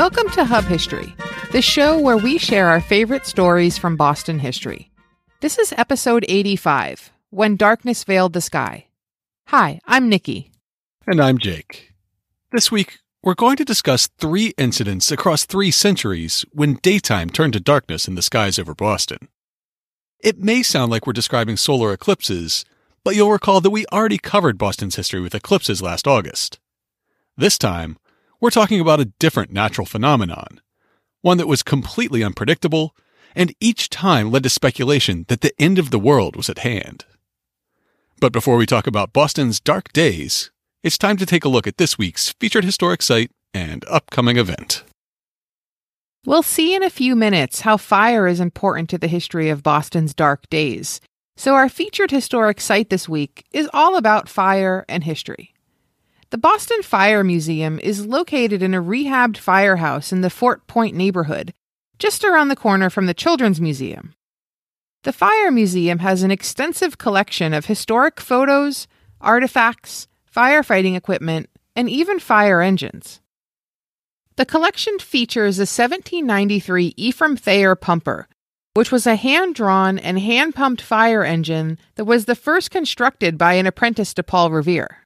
Welcome to Hub History, the show where we share our favorite stories from Boston history. This is episode 85 When Darkness Veiled the Sky. Hi, I'm Nikki. And I'm Jake. This week, we're going to discuss three incidents across three centuries when daytime turned to darkness in the skies over Boston. It may sound like we're describing solar eclipses, but you'll recall that we already covered Boston's history with eclipses last August. This time, we're talking about a different natural phenomenon, one that was completely unpredictable and each time led to speculation that the end of the world was at hand. But before we talk about Boston's dark days, it's time to take a look at this week's featured historic site and upcoming event. We'll see in a few minutes how fire is important to the history of Boston's dark days. So, our featured historic site this week is all about fire and history. The Boston Fire Museum is located in a rehabbed firehouse in the Fort Point neighborhood, just around the corner from the Children's Museum. The Fire Museum has an extensive collection of historic photos, artifacts, firefighting equipment, and even fire engines. The collection features a 1793 Ephraim Thayer pumper, which was a hand drawn and hand pumped fire engine that was the first constructed by an apprentice to Paul Revere.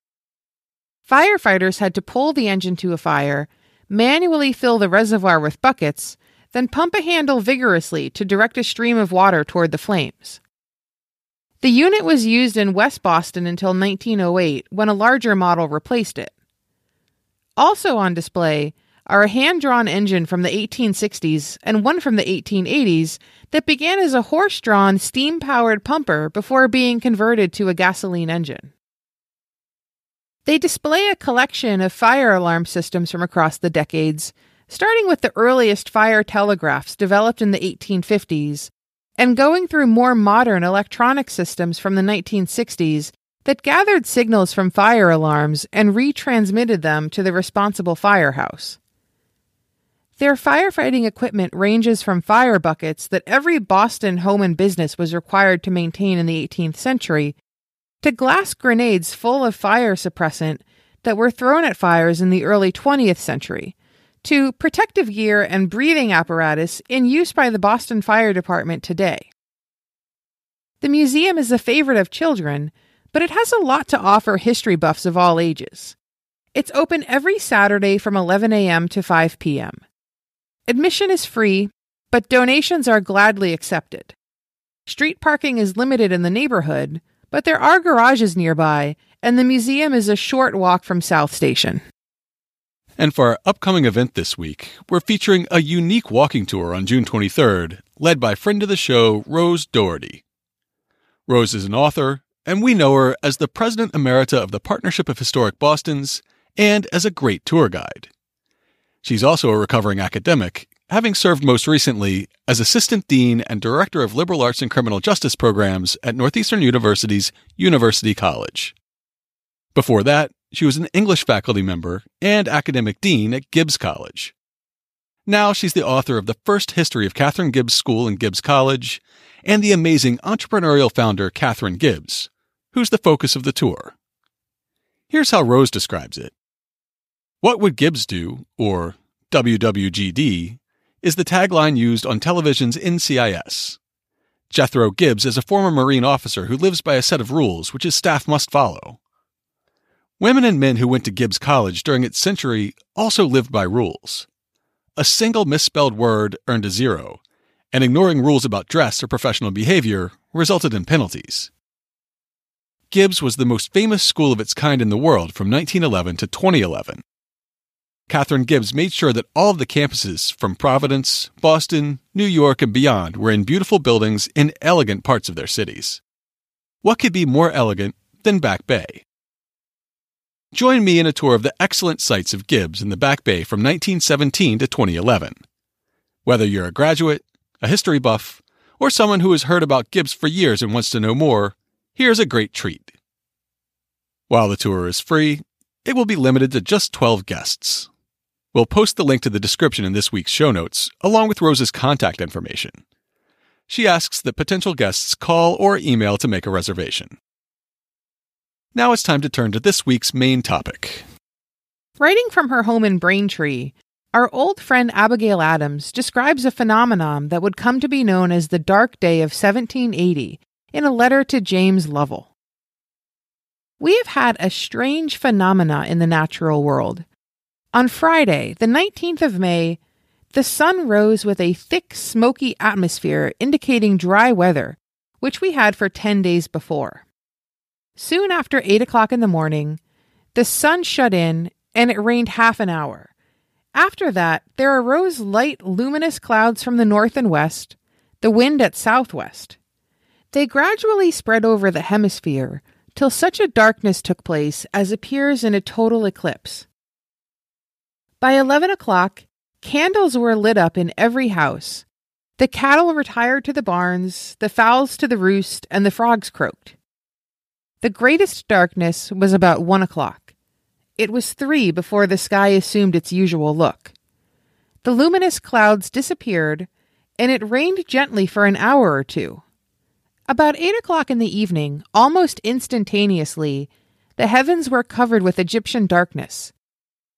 Firefighters had to pull the engine to a fire, manually fill the reservoir with buckets, then pump a handle vigorously to direct a stream of water toward the flames. The unit was used in West Boston until 1908 when a larger model replaced it. Also on display are a hand drawn engine from the 1860s and one from the 1880s that began as a horse drawn, steam powered pumper before being converted to a gasoline engine. They display a collection of fire alarm systems from across the decades, starting with the earliest fire telegraphs developed in the 1850s and going through more modern electronic systems from the 1960s that gathered signals from fire alarms and retransmitted them to the responsible firehouse. Their firefighting equipment ranges from fire buckets that every Boston home and business was required to maintain in the 18th century to glass grenades full of fire suppressant that were thrown at fires in the early 20th century, to protective gear and breathing apparatus in use by the Boston Fire Department today. The museum is a favorite of children, but it has a lot to offer history buffs of all ages. It's open every Saturday from 11 a.m. to 5 p.m. Admission is free, but donations are gladly accepted. Street parking is limited in the neighborhood, but there are garages nearby, and the museum is a short walk from South Station. And for our upcoming event this week, we're featuring a unique walking tour on June 23rd, led by friend of the show, Rose Doherty. Rose is an author, and we know her as the President Emerita of the Partnership of Historic Bostons and as a great tour guide. She's also a recovering academic, having served most recently as Assistant Dean and Director of Liberal Arts and Criminal Justice Programs at Northeastern University's University College. Before that, she was an English faculty member and academic dean at Gibbs College. Now she's the author of the first history of Katharine Gibbs School and Gibbs College and the amazing entrepreneurial founder Katharine Gibbs, who's the focus of the tour. Here's how Rose describes it. What Would Gibbs Do, or WWGD, is the tagline used on television's NCIS. Jethro Gibbs is a former Marine officer who lives by a set of rules which his staff must follow. Women and men who went to Gibbs College during its century also lived by rules. A single misspelled word earned a zero, and ignoring rules about dress or professional behavior resulted in penalties. Gibbs was the most famous school of its kind in the world from 1911 to 2011. Katharine Gibbs made sure that all of the campuses from Providence, Boston, New York, and beyond were in beautiful buildings in elegant parts of their cities. What could be more elegant than Back Bay? Join me in a tour of the excellent sites of Gibbs in the Back Bay from 1917 to 2011. Whether you're a graduate, a history buff, or someone who has heard about Gibbs for years and wants to know more, here's a great treat. While the tour is free, it will be limited to just 12 guests. We'll post the link to the description in this week's show notes, along with Rose's contact information. She asks that potential guests call or email to make a reservation. Now it's time to turn to this week's main topic. Writing from her home in Braintree, our old friend Abigail Adams describes a phenomenon that would come to be known as the Dark Day of 1780 in a letter to James Lovell. We have had a strange phenomena in the natural world. On Friday, the 19th of May, the sun rose with a thick, smoky atmosphere indicating dry weather, which we had for 10 days before. Soon after 8 o'clock in the morning, the sun shut in and it rained half an hour. After that, there arose light, luminous clouds from the north and west, the wind at southwest. They gradually spread over the hemisphere till such a darkness took place as appears in a total eclipse. By eleven o'clock, candles were lit up in every house. The cattle retired to the barns, the fowls to the roost, and the frogs croaked. The greatest darkness was about one o'clock. It was three before the sky assumed its usual look. The luminous clouds disappeared, and it rained gently for an hour or two. About eight o'clock in the evening, almost instantaneously, the heavens were covered with Egyptian darkness.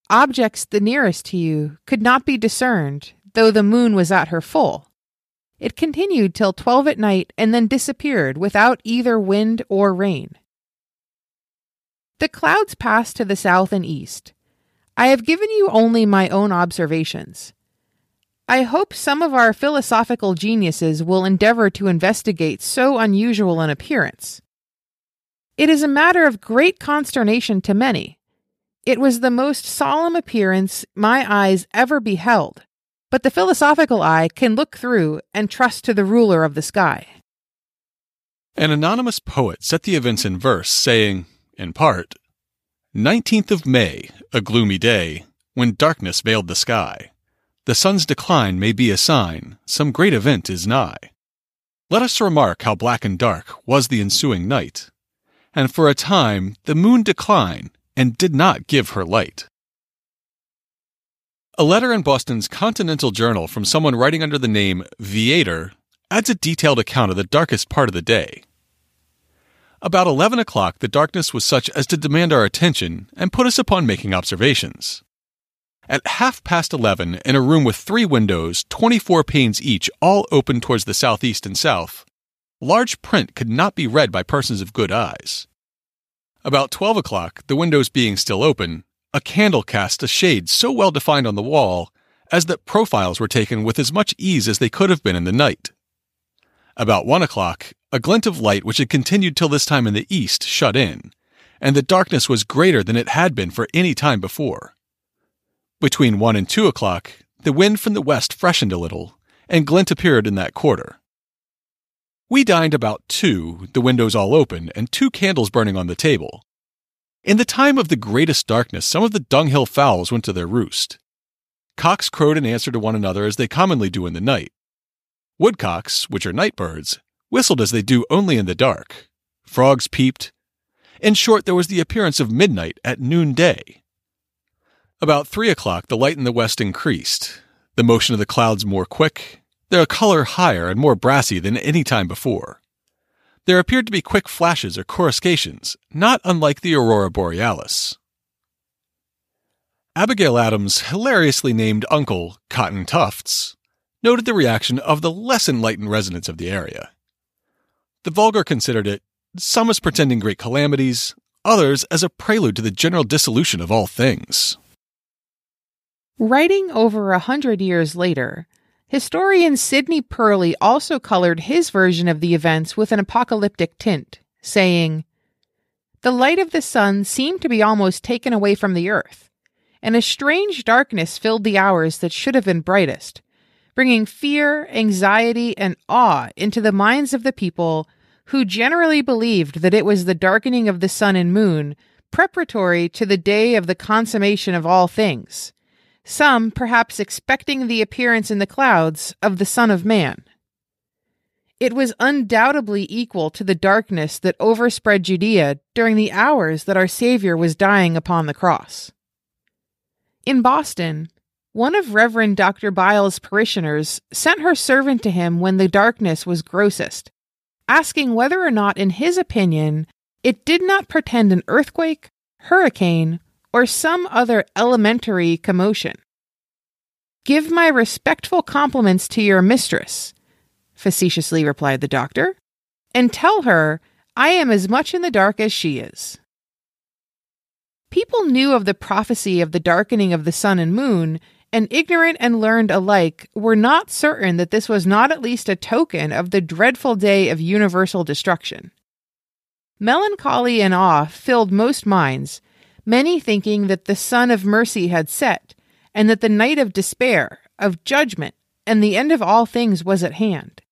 Objects the nearest to you could not be discerned, though the moon was at her full. It continued till twelve at night and then disappeared without either wind or rain. The clouds passed to the south and east. I have given you only my own observations. I hope some of our philosophical geniuses will endeavor to investigate so unusual an appearance. It is a matter of great consternation to many. It was the most solemn appearance my eyes ever beheld, but the philosophical eye can look through and trust to the ruler of the sky. An anonymous poet set the events in verse, saying, in part, 19th of May, a gloomy day, when darkness veiled the sky. The sun's decline may be a sign some great event is nigh. Let us remark how black and dark was the ensuing night, and for a time the moon declined and did not give her light. A letter in Boston's Continental Journal from someone writing under the name Viator adds a detailed account of the darkest part of the day. About 11 o'clock, the darkness was such as to demand our attention and put us upon making observations. At half past 11, in a room with three windows, 24 panes each, all open towards the southeast and south, large print could not be read by persons of good eyes. About 12 o'clock, the windows being still open, a candle cast a shade so well defined on the wall as that profiles were taken with as much ease as they could have been in the night. About one o'clock, a glint of light which had continued till this time in the east shut in, and the darkness was greater than it had been for any time before. Between one and two o'clock, the wind from the west freshened a little, and glint appeared in that quarter. We dined about two, the windows all open, and two candles burning on the table. In the time of the greatest darkness, some of the dunghill fowls went to their roost. Cocks crowed in answer to one another as they commonly do in the night. Woodcocks, which are night birds, whistled as they do only in the dark. Frogs peeped. In short, there was the appearance of midnight at noonday. About three o'clock, the light in the west increased, the motion of the clouds more quick, their color higher and more brassy than any time before. There appeared to be quick flashes or coruscations, not unlike the aurora borealis. Abigail Adams' hilariously named uncle, Cotton Tufts, noted the reaction of the less enlightened residents of the area. The vulgar considered it, some as pretending great calamities, others as a prelude to the general dissolution of all things. Writing over a hundred years later, historian Sidney Perley also colored his version of the events with an apocalyptic tint, saying, The light of the sun seemed to be almost taken away from the earth, and a strange darkness filled the hours that should have been brightest, bringing fear, anxiety, and awe into the minds of the people who generally believed that it was the darkening of the sun and moon preparatory to the day of the consummation of all things, some perhaps expecting the appearance in the clouds of the Son of Man. It was undoubtedly equal to the darkness that overspread Judea during the hours that our Savior was dying upon the cross. In Boston, one of Reverend Dr. Byles' parishioners sent her servant to him when the darkness was grossest, asking whether or not, in his opinion, it did not portend an earthquake, hurricane, or some other elementary commotion. Give my respectful compliments to your mistress, facetiously replied the doctor, and tell her I am as much in the dark as she is. People knew of the prophecy of the darkening of the sun and moon, and ignorant and learned alike were not certain that this was not at least a token of the dreadful day of universal destruction. Melancholy and awe filled most minds, many thinking that the sun of mercy had set, and that the night of despair, of judgment, and the end of all things was at hand.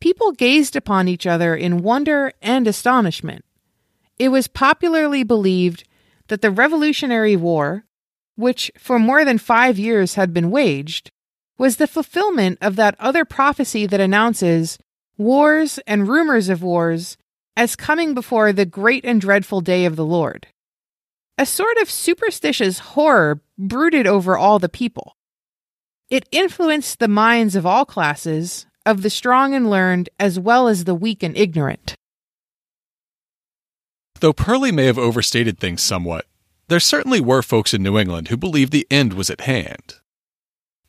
People gazed upon each other in wonder and astonishment. It was popularly believed that the Revolutionary War, which for more than five years had been waged, was the fulfillment of that other prophecy that announces wars and rumors of wars as coming before the great and dreadful day of the Lord. A sort of superstitious horror brooded over all the people. It influenced the minds of all classes, of the strong and learned, as well as the weak and ignorant. Though Perley may have overstated things somewhat, there certainly were folks in New England who believed the end was at hand.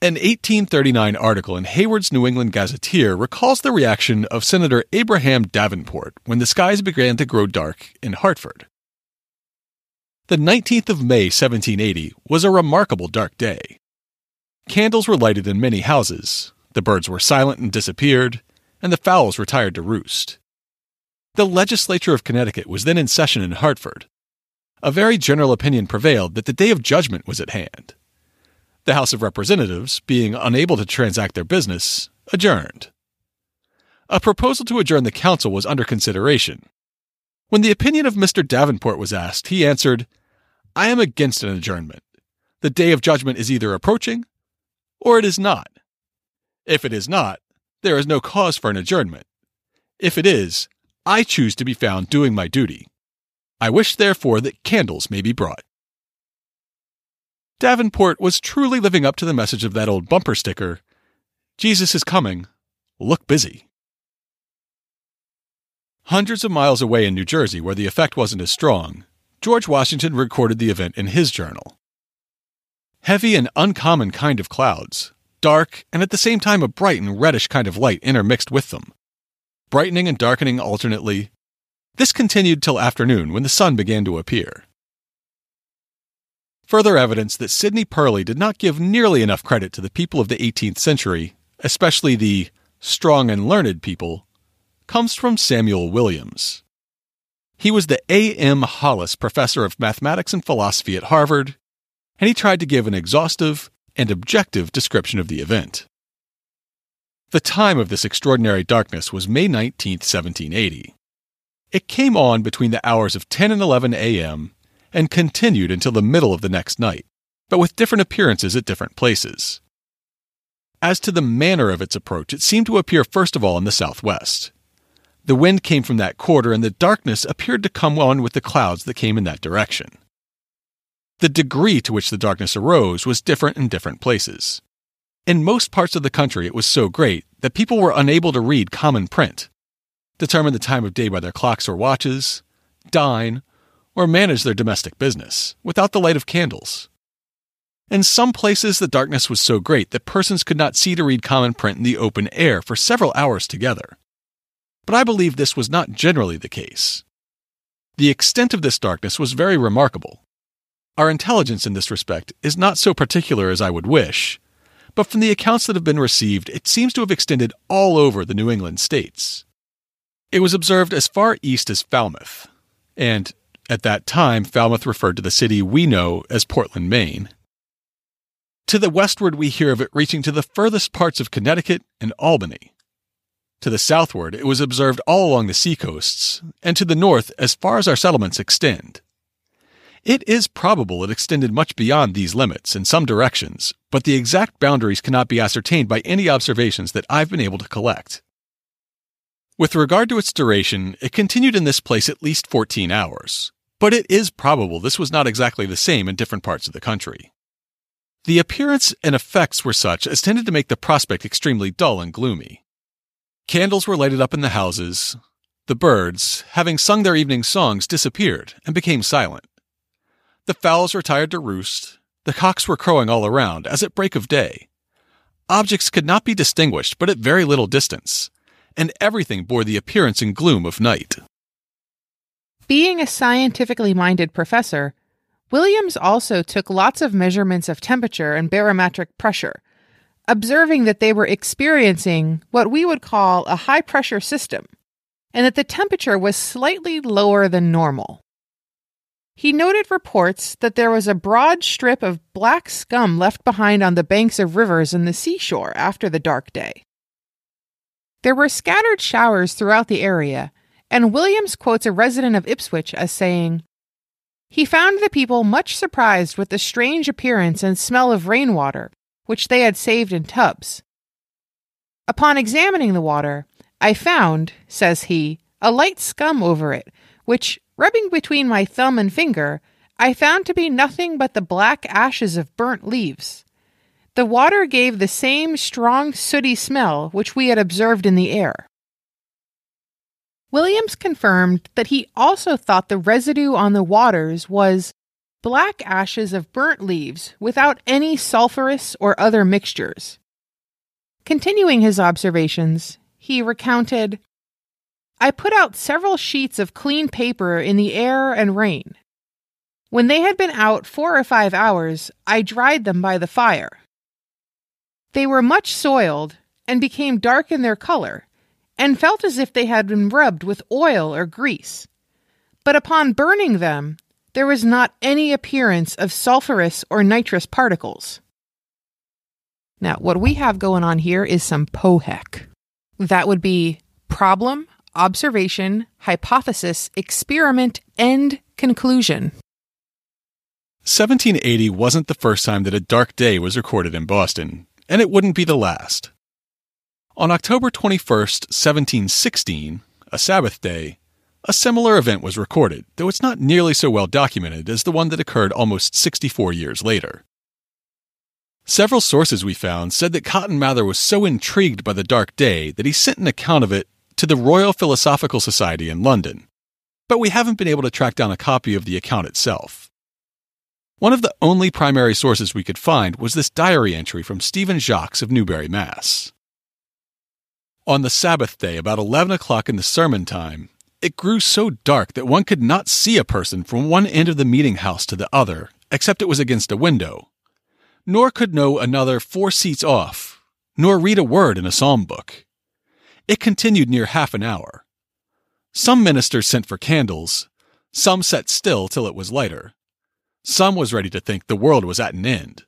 An 1839 article in Hayward's New England Gazetteer recalls the reaction of Senator Abraham Davenport when the skies began to grow dark in Hartford. The 19th of May, 1780, was a remarkable dark day. Candles were lighted in many houses, the birds were silent and disappeared, and the fowls retired to roost. The legislature of Connecticut was then in session in Hartford. A very general opinion prevailed that the day of judgment was at hand. The House of Representatives, being unable to transact their business, adjourned. A proposal to adjourn the council was under consideration. When the opinion of Mr. Davenport was asked, he answered, I am against an adjournment. The day of judgment is either approaching or it is not. If it is not, there is no cause for an adjournment. If it is, I choose to be found doing my duty. I wish, therefore, that candles may be brought. Davenport was truly living up to the message of that old bumper sticker Jesus is coming. Look busy. Hundreds of miles away in New Jersey, where the effect wasn't as strong, George Washington recorded the event in his journal. Heavy and uncommon kind of clouds, dark, and at the same time a bright and reddish kind of light intermixed with them. Brightening and darkening alternately. This continued till afternoon when the sun began to appear. Further evidence that Sidney Perley did not give nearly enough credit to the people of the 18th century, especially the strong and learned people, comes from Samuel Williams. He was the A. M. Hollis Professor of Mathematics and Philosophy at Harvard, and he tried to give an exhaustive and objective description of the event. The time of this extraordinary darkness was May 19, 1780. It came on between the hours of 10 and 11 a.m. and continued until the middle of the next night, but with different appearances at different places. As to the manner of its approach, it seemed to appear first of all in the southwest. The wind came from that quarter, and the darkness appeared to come on with the clouds that came in that direction. The degree to which the darkness arose was different in different places. In most parts of the country, it was so great that people were unable to read common print, determine the time of day by their clocks or watches, dine, or manage their domestic business without the light of candles. In some places, the darkness was so great that persons could not see to read common print in the open air for several hours together. But I believe this was not generally the case. The extent of this darkness was very remarkable, our intelligence in this respect is not so particular as I would wish, but from the accounts that have been received, it seems to have extended all over the New England states. It was observed as far east as Falmouth, and at that time Falmouth referred to the city we know as Portland, Maine. To the westward, we hear of it reaching to the furthest parts of Connecticut and Albany. To the southward, it was observed all along the seacoasts, and to the north as far as our settlements extend. It is probable it extended much beyond these limits in some directions, but the exact boundaries cannot be ascertained by any observations that I've been able to collect. With regard to its duration, it continued in this place at least 14 hours, but it is probable this was not exactly the same in different parts of the country. The appearance and effects were such as tended to make the prospect extremely dull and gloomy. Candles were lighted up in the houses. The birds, having sung their evening songs, disappeared and became silent. The fowls retired to roost, The cocks were crowing all around, as at break of day. Objects could not be distinguished but at very little distance, and everything bore the appearance and gloom of night. Being a scientifically minded professor, Williams also took lots of measurements of temperature and barometric pressure, observing that they were experiencing what we would call a high pressure system, and that the temperature was slightly lower than normal. He noted reports that there was a broad strip of black scum left behind on the banks of rivers and the seashore after the dark day. There were scattered showers throughout the area, and Williams quotes a resident of Ipswich as saying, He found the people much surprised with the strange appearance and smell of rainwater, which they had saved in tubs. Upon examining the water, I found, says he, a light scum over it, which, rubbing between my thumb and finger, I found to be nothing but the black ashes of burnt leaves. The water gave the same strong sooty smell which we had observed in the air. Williams confirmed that he also thought the residue on the waters was black ashes of burnt leaves without any sulphurous or other mixtures. Continuing his observations, he recounted I put out several sheets of clean paper in the air and rain. When they had been out four or five hours, I dried them by the fire. They were much soiled and became dark in their color, and felt as if they had been rubbed with oil or grease. But upon burning them, there was not any appearance of sulphurous or nitrous particles. Now, what we have going on here is some POHEC. That would be problem, observation, hypothesis, experiment, and conclusion. 1780 wasn't the first time that a dark day was recorded in Boston, and it wouldn't be the last. On October 21st, 1716, a Sabbath day, a similar event was recorded, though it's not nearly so well documented as the one that occurred almost 64 years later. Several sources we found said that Cotton Mather was so intrigued by the dark day that he sent an account of it to the Royal Philosophical Society in London, but we haven't been able to track down a copy of the account itself. One of the only primary sources we could find was this diary entry from Stephen Jacques of Newbury, Mass. On the Sabbath day, about 11 o'clock in the sermon time, it grew so dark that one could not see a person from one end of the meeting house to the other, except it was against a window, nor could know another four seats off, nor read a word in a psalm book. It continued near half an hour. Some ministers sent for candles, some sat still till it was lighter. Some was ready to think the world was at an end.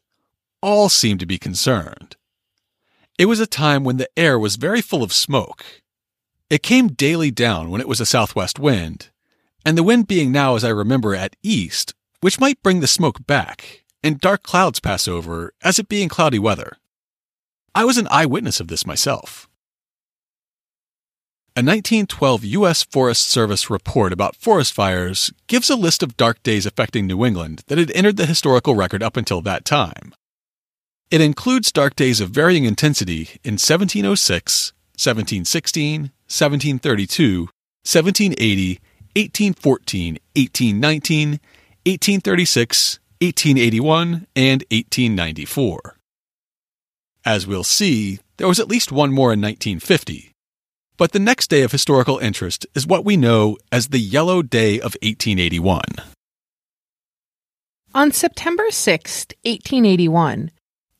All seemed to be concerned. It was a time when the air was very full of smoke. It came daily down when it was a southwest wind, and the wind being now, as I remember, at east, which might bring the smoke back, and dark clouds pass over, as it being cloudy weather. I was an eyewitness of this myself. A 1912 U.S. Forest Service report about forest fires gives a list of dark days affecting New England that had entered the historical record up until that time. It includes dark days of varying intensity in 1706, 1716, 1732, 1780, 1814, 1819, 1836, 1881, and 1894. As we'll see, there was at least one more in 1950. But the next day of historical interest is what we know as the Yellow Day of 1881. On September 6, 1881,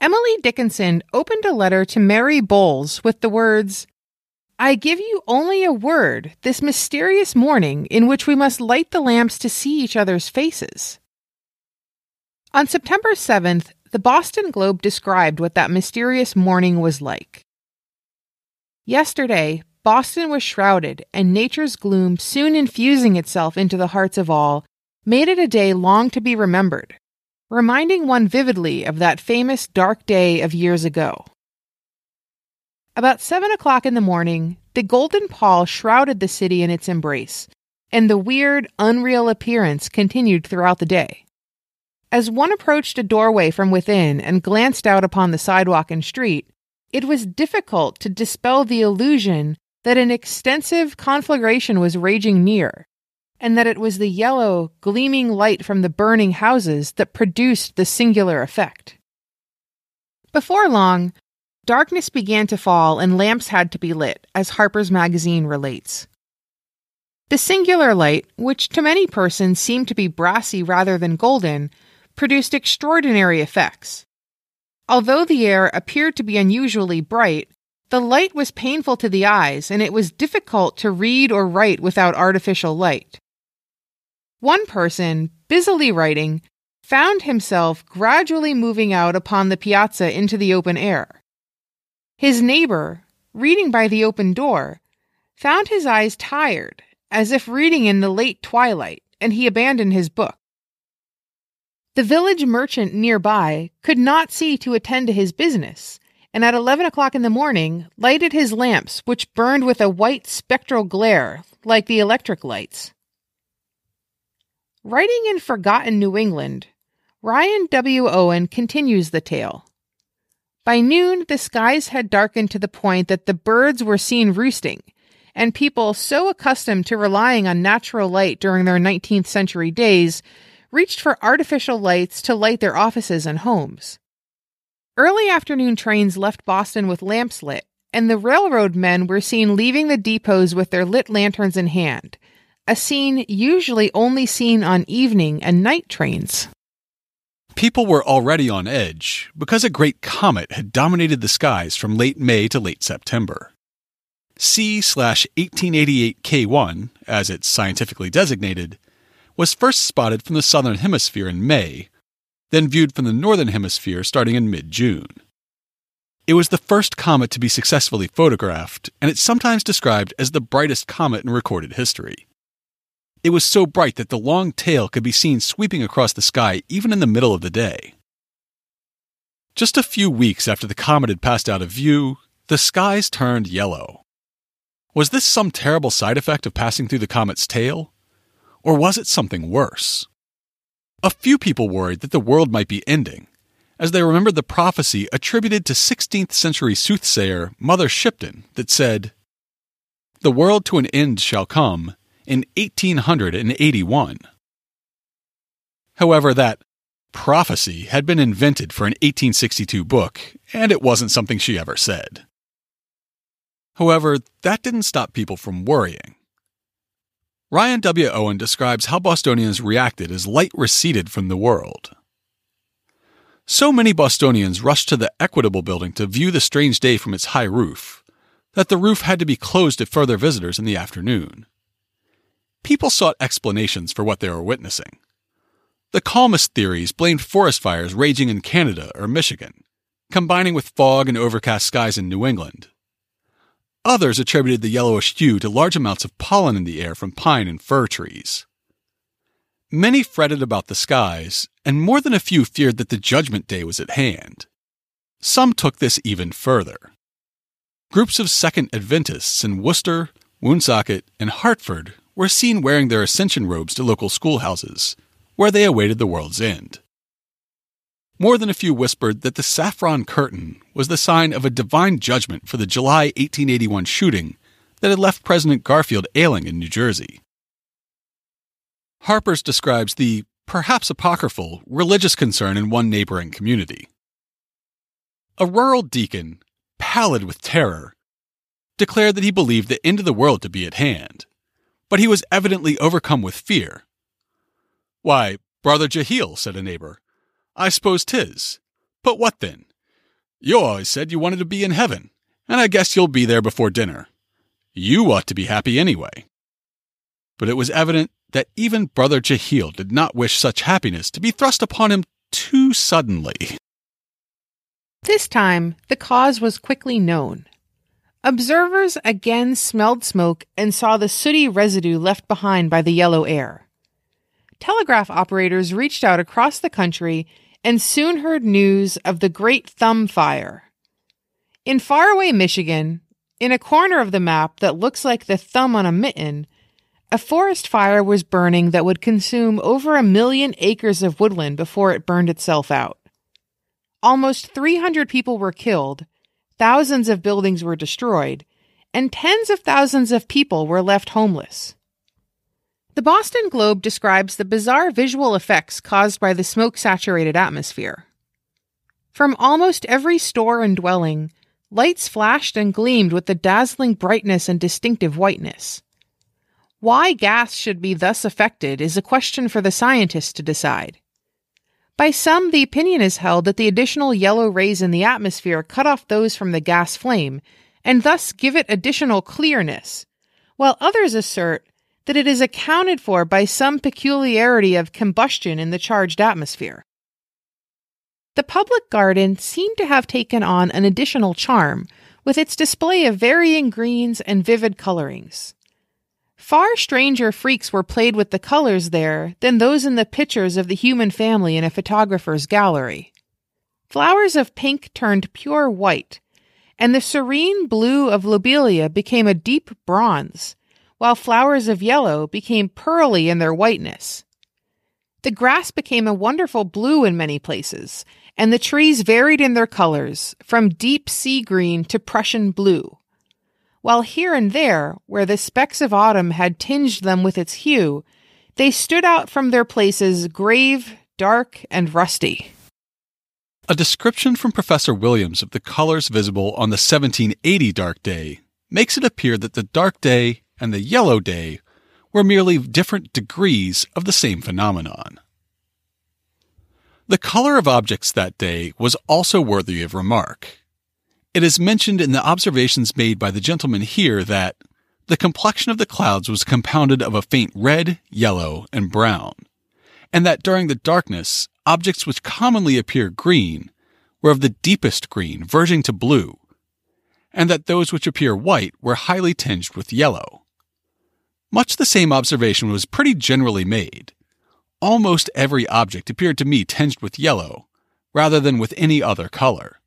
Emily Dickinson opened a letter to Mary Bowles with the words, I give you only a word this mysterious morning in which we must light the lamps to see each other's faces. On September 7th, the Boston Globe described what that mysterious morning was like. Yesterday, Boston was shrouded, and nature's gloom, soon infusing itself into the hearts of all, made it a day long to be remembered reminding one vividly of that famous dark day of years ago. About seven o'clock in the morning, the golden pall shrouded the city in its embrace, and the weird, unreal appearance continued throughout the day. As one approached a doorway from within and glanced out upon the sidewalk and street, it was difficult to dispel the illusion that an extensive conflagration was raging near, and that it was the yellow, gleaming light from the burning houses that produced the singular effect. Before long, darkness began to fall and lamps had to be lit, as Harper's Magazine relates. The singular light, which to many persons seemed to be brassy rather than golden, produced extraordinary effects. Although the air appeared to be unusually bright, the light was painful to the eyes and it was difficult to read or write without artificial light. One person, busily writing, found himself gradually moving out upon the piazza into the open air. His neighbor, reading by the open door, found his eyes tired, as if reading in the late twilight, and he abandoned his book. The village merchant nearby could not see to attend to his business, and at eleven o'clock in the morning lighted his lamps, which burned with a white spectral glare like the electric lights. Writing in forgotten New England, Ryan W. Owen continues the tale. By noon, the skies had darkened to the point that the birds were seen roosting, and people so accustomed to relying on natural light during their 19th century days reached for artificial lights to light their offices and homes. Early afternoon trains left Boston with lamps lit, and the railroad men were seen leaving the depots with their lit lanterns in hand, a scene usually only seen on evening and night trains. People were already on edge because a great comet had dominated the skies from late May to late September. C 1888 K1, as it's scientifically designated, was first spotted from the southern hemisphere in May, then viewed from the northern hemisphere starting in mid June. It was the first comet to be successfully photographed, and it's sometimes described as the brightest comet in recorded history. It was so bright that the long tail could be seen sweeping across the sky even in the middle of the day. Just a few weeks after the comet had passed out of view, the skies turned yellow. Was this some terrible side effect of passing through the comet's tail? Or was it something worse? A few people worried that the world might be ending, as they remembered the prophecy attributed to 16th century soothsayer Mother Shipton that said, The world to an end shall come, in 1881. However, that prophecy had been invented for an 1862 book, and it wasn't something she ever said. However, that didn't stop people from worrying. Ryan W. Owen describes how Bostonians reacted as light receded from the world. So many Bostonians rushed to the Equitable building to view the strange day from its high roof that the roof had to be closed to further visitors in the afternoon people sought explanations for what they were witnessing. The calmest theories blamed forest fires raging in Canada or Michigan, combining with fog and overcast skies in New England. Others attributed the yellowish hue to large amounts of pollen in the air from pine and fir trees. Many fretted about the skies, and more than a few feared that the Judgment Day was at hand. Some took this even further. Groups of Second Adventists in Worcester, Woonsocket, and Hartford were seen wearing their ascension robes to local schoolhouses, where they awaited the world's end. More than a few whispered that the saffron curtain was the sign of a divine judgment for the July 1881 shooting that had left President Garfield ailing in New Jersey. Harper's describes the, perhaps apocryphal, religious concern in one neighboring community. A rural deacon, pallid with terror, declared that he believed the end of the world to be at hand but he was evidently overcome with fear. Why, brother Jehiel, said a neighbor, I suppose 'tis. But what then? You always said you wanted to be in heaven, and I guess you'll be there before dinner. You ought to be happy anyway. But it was evident that even brother Jehiel did not wish such happiness to be thrust upon him too suddenly. This time, the cause was quickly known. Observers again smelled smoke and saw the sooty residue left behind by the yellow air. Telegraph operators reached out across the country and soon heard news of the Great Thumb Fire. In faraway Michigan, in a corner of the map that looks like the thumb on a mitten, a forest fire was burning that would consume over a million acres of woodland before it burned itself out. Almost 300 people were killed, thousands of buildings were destroyed, and tens of thousands of people were left homeless. The Boston Globe describes the bizarre visual effects caused by the smoke saturated atmosphere. From almost every store and dwelling, lights flashed and gleamed with the dazzling brightness and distinctive whiteness. Why gas should be thus affected is a question for the scientists to decide. By some, the opinion is held that the additional yellow rays in the atmosphere cut off those from the gas flame and thus give it additional clearness, while others assert that it is accounted for by some peculiarity of combustion in the charged atmosphere. The public garden seemed to have taken on an additional charm with its display of varying greens and vivid colorings. Far stranger freaks were played with the colors there than those in the pictures of the human family in a photographer's gallery. Flowers of pink turned pure white, and the serene blue of lobelia became a deep bronze, while flowers of yellow became pearly in their whiteness. The grass became a wonderful blue in many places, and the trees varied in their colors, from deep sea green to Prussian blue while here and there, where the specks of autumn had tinged them with its hue, they stood out from their places grave, dark, and rusty. A description from Professor Williams of the colors visible on the 1780 dark day makes it appear that the dark day and the yellow day were merely different degrees of the same phenomenon. The color of objects that day was also worthy of remark. It is mentioned in the observations made by the gentleman here that the complexion of the clouds was compounded of a faint red, yellow, and brown, and that during the darkness, objects which commonly appear green were of the deepest green, verging to blue, and that those which appear white were highly tinged with yellow. Much the same observation was pretty generally made. Almost every object appeared to me tinged with yellow, rather than with any other color.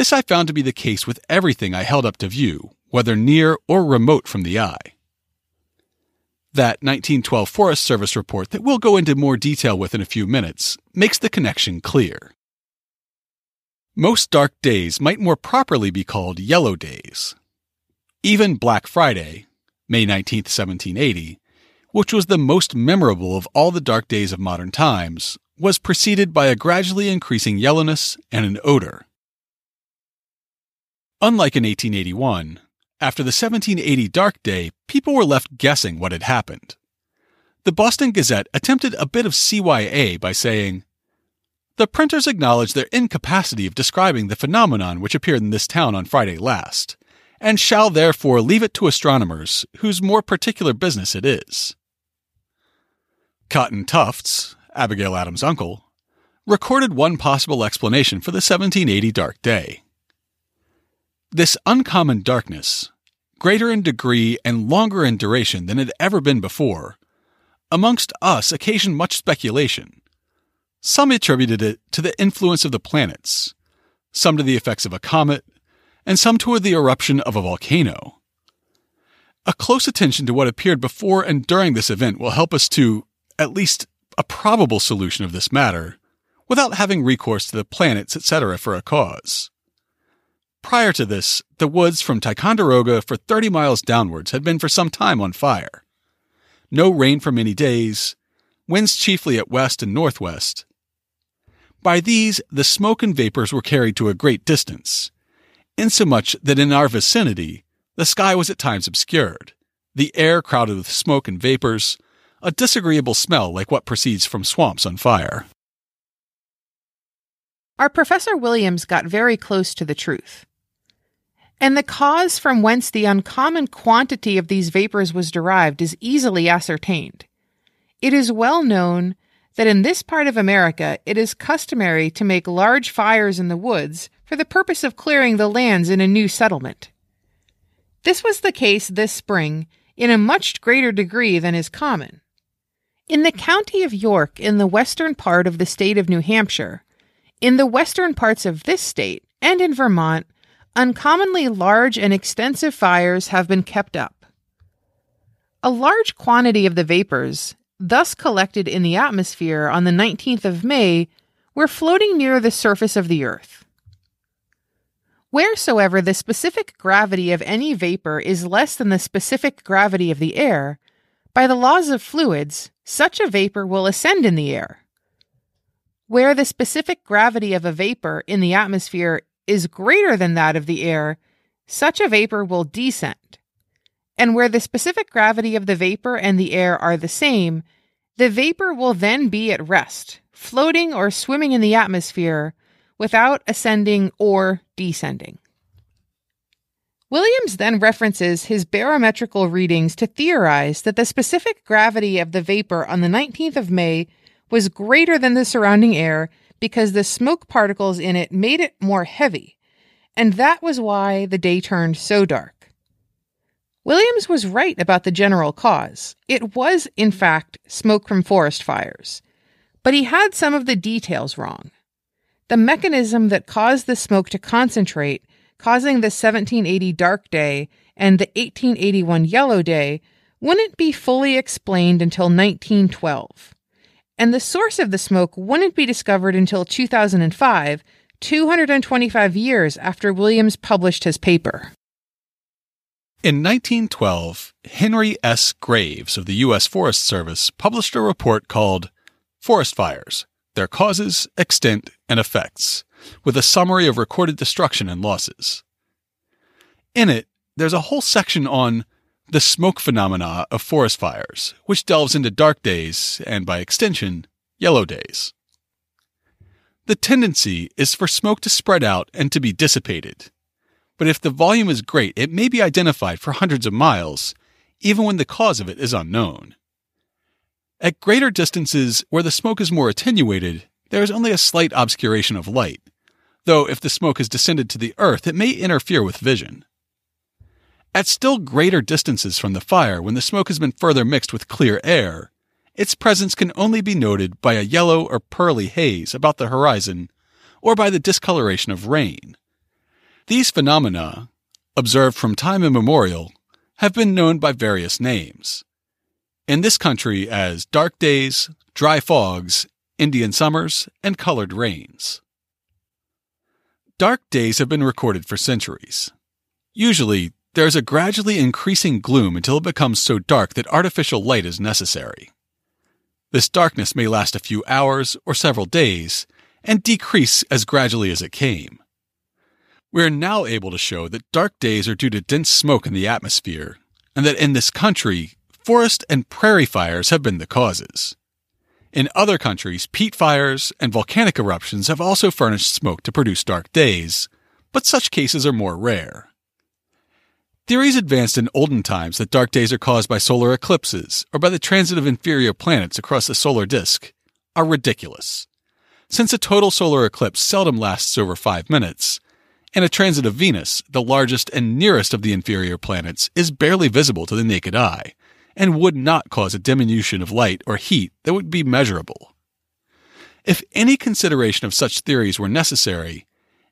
This I found to be the case with everything I held up to view, whether near or remote from the eye. That 1912 Forest Service report that we'll go into more detail with in a few minutes makes the connection clear. Most dark days might more properly be called yellow days. Even Black Friday, May 19, 1780, which was the most memorable of all the dark days of modern times, was preceded by a gradually increasing yellowness and an odor. Unlike in 1881, after the 1780 Dark Day, people were left guessing what had happened. The Boston Gazette attempted a bit of CYA by saying, The printers acknowledge their incapacity of describing the phenomenon which appeared in this town on Friday last, and shall therefore leave it to astronomers, whose more particular business it is. Cotton Tufts, Abigail Adams' uncle, recorded one possible explanation for the 1780 Dark Day. This uncommon darkness, greater in degree and longer in duration than had ever been before, amongst us occasioned much speculation. Some attributed it to the influence of the planets, some to the effects of a comet, and some to the eruption of a volcano. A close attention to what appeared before and during this event will help us to, at least, a probable solution of this matter, without having recourse to the planets, etc., for a cause. Prior to this, the woods from Ticonderoga for 30 miles downwards had been for some time on fire. No rain for many days, winds chiefly at west and northwest. By these, the smoke and vapors were carried to a great distance, insomuch that in our vicinity, the sky was at times obscured, the air crowded with smoke and vapors, a disagreeable smell like what proceeds from swamps on fire. Our Professor Williams got very close to the truth and the cause from whence the uncommon quantity of these vapors was derived is easily ascertained. It is well known that in this part of America it is customary to make large fires in the woods for the purpose of clearing the lands in a new settlement. This was the case this spring in a much greater degree than is common. In the county of York, in the western part of the state of New Hampshire, in the western parts of this state, and in Vermont, uncommonly large and extensive fires have been kept up. A large quantity of the vapors, thus collected in the atmosphere on the 19th of May, were floating near the surface of the earth. Wheresoever the specific gravity of any vapor is less than the specific gravity of the air, By the laws of fluids, such a vapor will ascend in the air. Where the specific gravity of a vapor in the atmosphere is greater than that of the air, such a vapor will descend. And where the specific gravity of the vapor and the air are the same, the vapor will then be at rest, floating or swimming in the atmosphere without ascending or descending. Williams then references his barometrical readings to theorize that the specific gravity of the vapor on the 19th of May was greater than the surrounding air because the smoke particles in it made it more heavy, and that was why the day turned so dark. Williams was right about the general cause. It was, in fact, smoke from forest fires. But he had some of the details wrong. The mechanism that caused the smoke to concentrate, causing the 1780 dark day and the 1881 yellow day, wouldn't be fully explained until 1912. And the source of the smoke wouldn't be discovered until 2005, 225 years after Williams published his paper. In 1912, Henry S. Graves of the U.S. Forest Service published a report called Forest Fires Their Causes, Extent, and Effects, with a summary of recorded destruction and losses. In it, there's a whole section on the smoke phenomena of forest fires, which delves into dark days and, by extension, yellow days. The tendency is for smoke to spread out and to be dissipated, but if the volume is great, it may be identified for hundreds of miles, even when the cause of it is unknown. At greater distances where the smoke is more attenuated, there is only a slight obscuration of light, though if the smoke has descended to the earth, it may interfere with vision. At still greater distances from the fire, when the smoke has been further mixed with clear air, its presence can only be noted by a yellow or pearly haze about the horizon or by the discoloration of rain. These phenomena, observed from time immemorial, have been known by various names. In this country as dark days, dry fogs, Indian summers, and colored rains. Dark days have been recorded for centuries. Usually, there is a gradually increasing gloom until it becomes so dark that artificial light is necessary. This darkness may last a few hours or several days and decrease as gradually as it came. We are now able to show that dark days are due to dense smoke in the atmosphere, and that in this country, forest and prairie fires have been the causes. In other countries, peat fires and volcanic eruptions have also furnished smoke to produce dark days, but such cases are more rare. Theories advanced in olden times that dark days are caused by solar eclipses or by the transit of inferior planets across the solar disk are ridiculous. Since a total solar eclipse seldom lasts over five minutes, and a transit of Venus, the largest and nearest of the inferior planets, is barely visible to the naked eye, and would not cause a diminution of light or heat that would be measurable. If any consideration of such theories were necessary,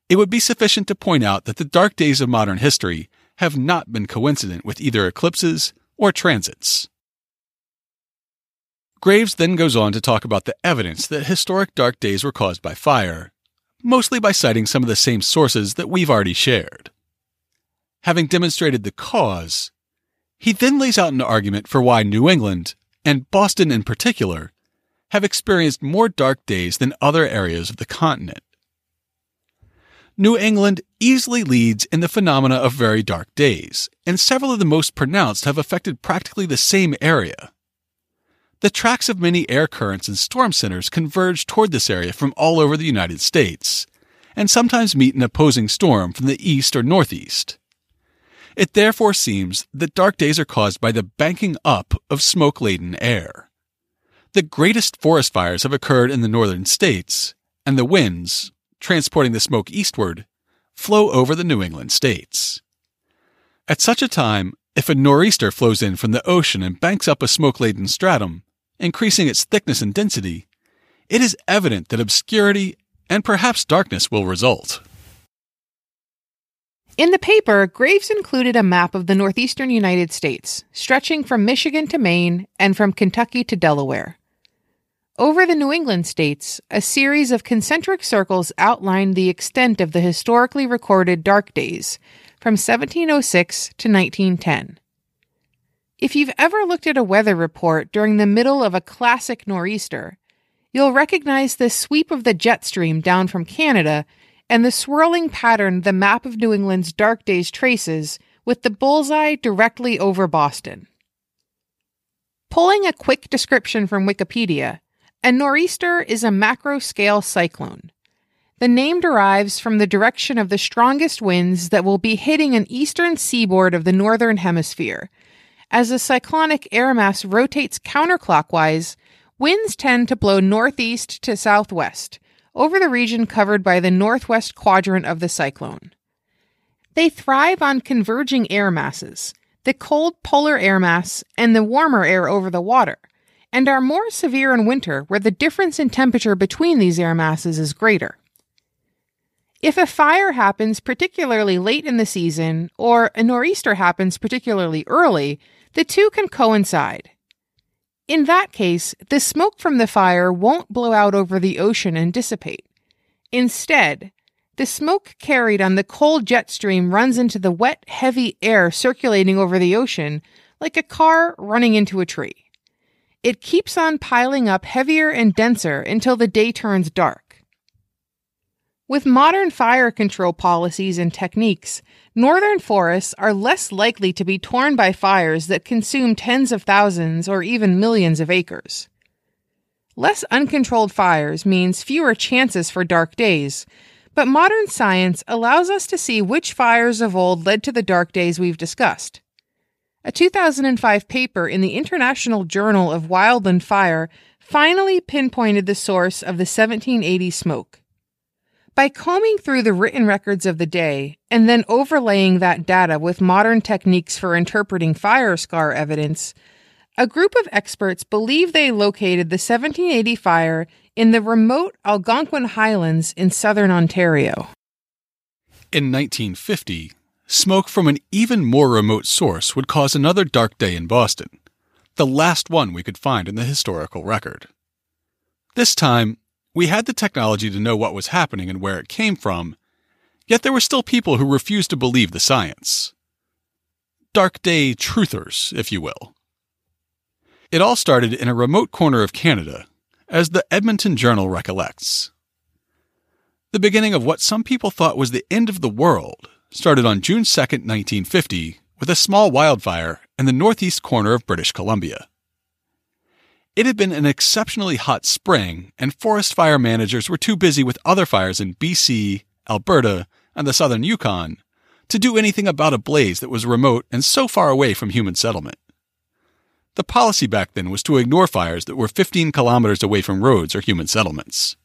it would be sufficient to point out that the dark days of modern history have not been coincident with either eclipses or transits. Graves then goes on to talk about the evidence that historic dark days were caused by fire, mostly by citing some of the same sources that we've already shared. Having demonstrated the cause, he then lays out an argument for why New England, and Boston in particular, have experienced more dark days than other areas of the continent. New England easily leads in the phenomena of very dark days, and several of the most pronounced have affected practically the same area. The tracks of many air currents and storm centers converge toward this area from all over the United States, and sometimes meet an opposing storm from the east or northeast. It therefore seems that dark days are caused by the banking up of smoke laden air. The greatest forest fires have occurred in the northern states, and the winds, transporting the smoke eastward, flow over the New England states. At such a time, if a nor'easter flows in from the ocean and banks up a smoke laden stratum, increasing its thickness and density, it is evident that obscurity and perhaps darkness will result. In the paper, Graves included a map of the northeastern United States, stretching from Michigan to Maine and from Kentucky to Delaware. Over the New England states, a series of concentric circles outlined the extent of the historically recorded dark days from 1706 to 1910. If you've ever looked at a weather report during the middle of a classic nor'easter, you'll recognize the sweep of the jet stream down from Canada and the swirling pattern the map of New England's dark days traces with the bullseye directly over Boston. Pulling a quick description from Wikipedia, a nor'easter is a macro scale cyclone. The name derives from the direction of the strongest winds that will be hitting an eastern seaboard of the northern hemisphere. As the cyclonic air mass rotates counterclockwise, winds tend to blow northeast to southwest over the region covered by the northwest quadrant of the cyclone. They thrive on converging air masses, the cold polar air mass and the warmer air over the water, and are more severe in winter where the difference in temperature between these air masses is greater. If a fire happens particularly late in the season, or a nor'easter happens particularly early, the two can coincide. In that case, the smoke from the fire won't blow out over the ocean and dissipate. Instead, the smoke carried on the cold jet stream runs into the wet, heavy air circulating over the ocean like a car running into a tree. It keeps on piling up heavier and denser until the day turns dark. With modern fire control policies and techniques, northern forests are less likely to be torn by fires that consume tens of thousands or even millions of acres. Less uncontrolled fires means fewer chances for dark days, but modern science allows us to see which fires of old led to the dark days we've discussed. A 2005 paper in the International Journal of Wildland Fire finally pinpointed the source of the 1780 smoke. By combing through the written records of the day and then overlaying that data with modern techniques for interpreting fire scar evidence, a group of experts believe they located the 1780 fire in the remote Algonquin Highlands in southern Ontario. In 1950, smoke from an even more remote source would cause another dark day in Boston, the last one we could find in the historical record. This time, we had the technology to know what was happening and where it came from, yet there were still people who refused to believe the science. Dark day truthers, if you will. It all started in a remote corner of Canada, as the Edmonton Journal recollects. The beginning of what some people thought was the end of the world started on June 2, 1950, with a small wildfire in the northeast corner of British Columbia. It had been an exceptionally hot spring, and forest fire managers were too busy with other fires in BC, Alberta, and the southern Yukon to do anything about a blaze that was remote and so far away from human settlement. The policy back then was to ignore fires that were 15 kilometers away from roads or human settlements.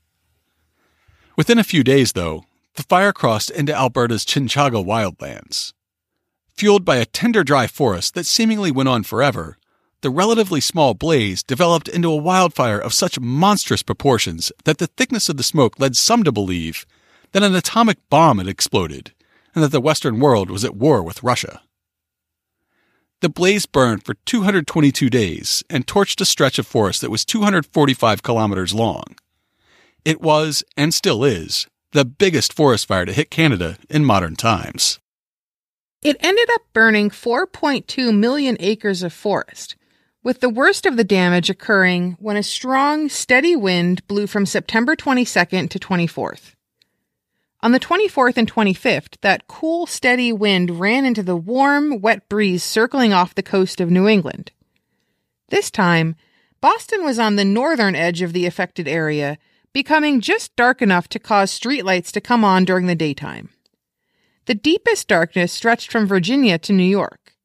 Within a few days, though, the fire crossed into Alberta's Chinchaga wildlands. Fueled by a tender dry forest that seemingly went on forever, the relatively small blaze developed into a wildfire of such monstrous proportions that the thickness of the smoke led some to believe that an atomic bomb had exploded and that the Western world was at war with Russia. The blaze burned for 222 days and torched a stretch of forest that was 245 kilometers long. It was, and still is, the biggest forest fire to hit Canada in modern times. It ended up burning 4.2 million acres of forest, with the worst of the damage occurring when a strong, steady wind blew from September 22nd to 24th. On the 24th and 25th, that cool, steady wind ran into the warm, wet breeze circling off the coast of New England. This time, Boston was on the northern edge of the affected area, becoming just dark enough to cause streetlights to come on during the daytime. The deepest darkness stretched from Virginia to New York.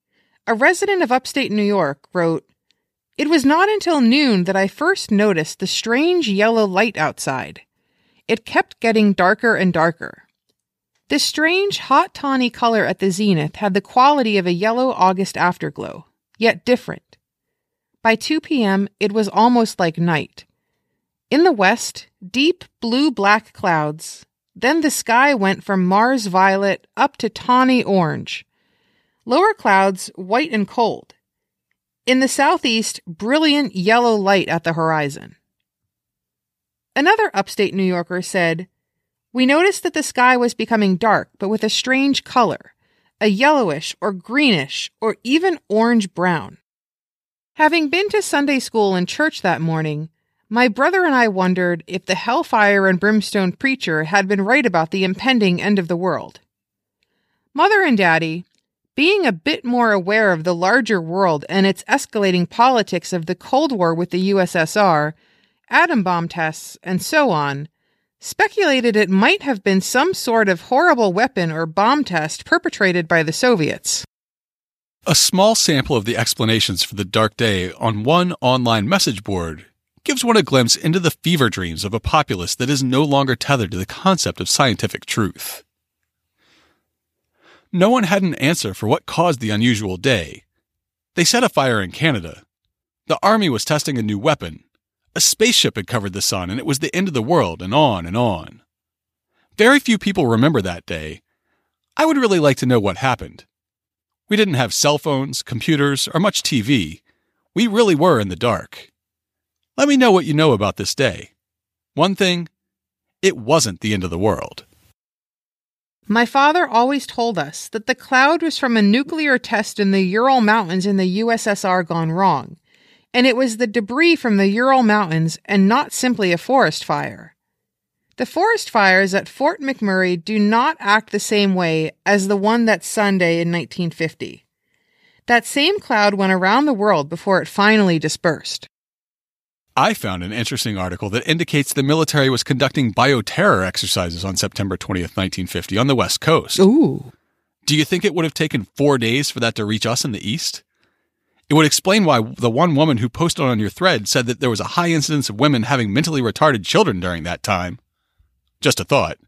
A resident of upstate New York wrote, it was not until noon that I first noticed the strange yellow light outside. It kept getting darker and darker. This strange hot tawny color at the zenith had the quality of a yellow August afterglow, yet different. By 2 p.m., it was almost like night. In the west, deep blue black clouds. Then the sky went from Mars violet up to tawny orange. Lower clouds, white and cold. In the southeast, brilliant yellow light at the horizon. Another upstate New Yorker said, We noticed that the sky was becoming dark, but with a strange color, a yellowish or greenish or even orange brown. Having been to Sunday school and church that morning, my brother and I wondered if the hellfire and brimstone preacher had been right about the impending end of the world. Mother and Daddy, being a bit more aware of the larger world and its escalating politics of the Cold War with the USSR, atom bomb tests, and so on, speculated it might have been some sort of horrible weapon or bomb test perpetrated by the Soviets. A small sample of the explanations for the dark day on one online message board gives one a glimpse into the fever dreams of a populace that is no longer tethered to the concept of scientific truth. No one had an answer for what caused the unusual day. They set a fire in Canada. The army was testing a new weapon. A spaceship had covered the sun and it was the end of the world, and on and on. Very few people remember that day. I would really like to know what happened. We didn't have cell phones, computers, or much TV. We really were in the dark. Let me know what you know about this day. One thing, it wasn't the end of the world. My father always told us that the cloud was from a nuclear test in the Ural Mountains in the USSR gone wrong, and it was the debris from the Ural Mountains and not simply a forest fire. The forest fires at Fort McMurray do not act the same way as the one that Sunday in 1950. That same cloud went around the world before it finally dispersed. I found an interesting article that indicates the military was conducting bioterror exercises on September 20th, 1950, on the West Coast. Ooh. Do you think it would have taken four days for that to reach us in the East? It would explain why the one woman who posted on your thread said that there was a high incidence of women having mentally retarded children during that time. Just a thought.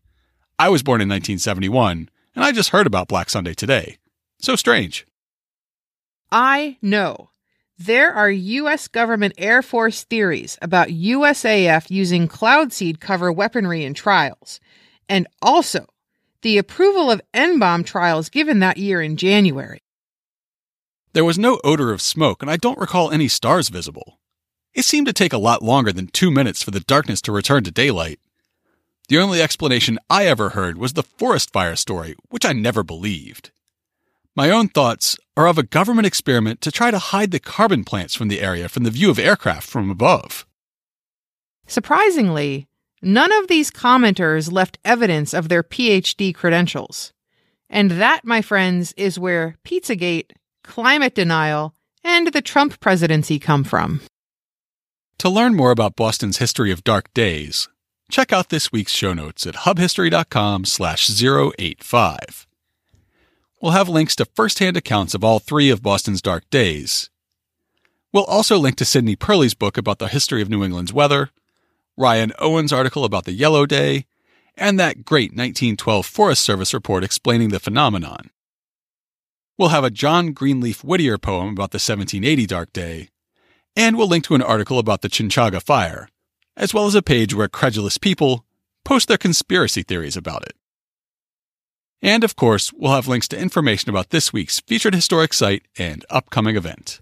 I was born in 1971, and I just heard about Black Sunday today. So strange. I know. There are U.S. government Air Force theories about USAF using cloud seed cover weaponry in trials, and also the approval of N bomb trials given that year in January. There was no odor of smoke, and I don't recall any stars visible. It seemed to take a lot longer than two minutes for the darkness to return to daylight. The only explanation I ever heard was the forest fire story, which I never believed. My own thoughts are of a government experiment to try to hide the carbon plants from the area from the view of aircraft from above. Surprisingly, none of these commenters left evidence of their PhD credentials. And that, my friends, is where Pizzagate, climate denial, and the Trump presidency come from. To learn more about Boston's history of dark days, check out this week's show notes at hubhistory.com slash 085. We'll have links to first-hand accounts of all three of Boston's dark days. We'll also link to Sidney Perley's book about the history of New England's weather, Ryan Owen's article about the Yellow Day, and that great 1912 Forest Service report explaining the phenomenon. We'll have a John Greenleaf Whittier poem about the 1780 Dark Day, and we'll link to an article about the Chinchaga Fire, as well as a page where credulous people post their conspiracy theories about it. And of course, we'll have links to information about this week's featured historic site and upcoming event.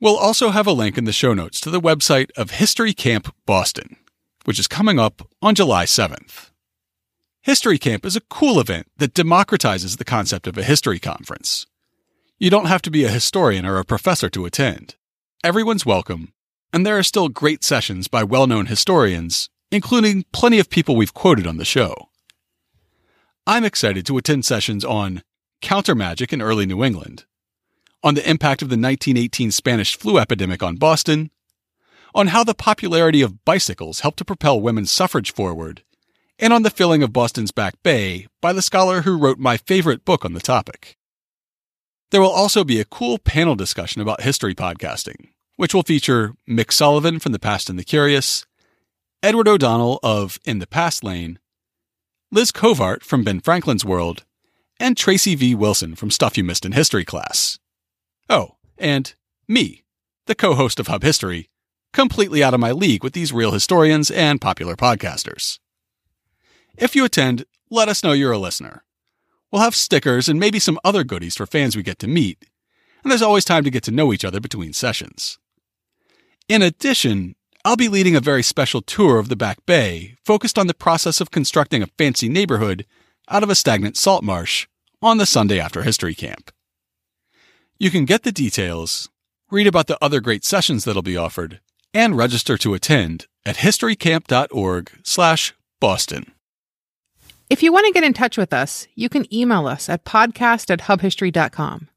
We'll also have a link in the show notes to the website of History Camp Boston, which is coming up on July 7th. History Camp is a cool event that democratizes the concept of a history conference. You don't have to be a historian or a professor to attend. Everyone's welcome, and there are still great sessions by well known historians, including plenty of people we've quoted on the show. I'm excited to attend sessions on counter magic in early New England, on the impact of the 1918 Spanish flu epidemic on Boston, on how the popularity of bicycles helped to propel women's suffrage forward, and on the filling of Boston's Back Bay by the scholar who wrote my favorite book on the topic. There will also be a cool panel discussion about history podcasting, which will feature Mick Sullivan from The Past and the Curious, Edward O'Donnell of In the Past Lane, Liz Covart from Ben Franklin's World, and Tracy V. Wilson from Stuff You Missed in History class. Oh, and me, the co host of Hub History, completely out of my league with these real historians and popular podcasters. If you attend, let us know you're a listener. We'll have stickers and maybe some other goodies for fans we get to meet, and there's always time to get to know each other between sessions. In addition, I'll be leading a very special tour of the Back Bay, focused on the process of constructing a fancy neighborhood out of a stagnant salt marsh on the Sunday after History Camp. You can get the details read about the other great sessions that'll be offered, and register to attend at historycamp.org/boston. If you want to get in touch with us, you can email us at podcast at hubhistory.com.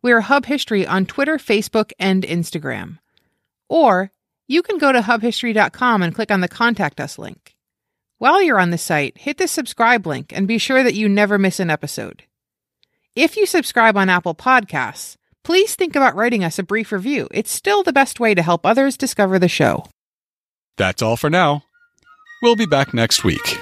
We are Hub History on Twitter, Facebook, and Instagram. Or you can go to hubhistory.com and click on the Contact Us link. While you're on the site, hit the subscribe link and be sure that you never miss an episode. If you subscribe on Apple Podcasts, please think about writing us a brief review. It's still the best way to help others discover the show. That's all for now. We'll be back next week.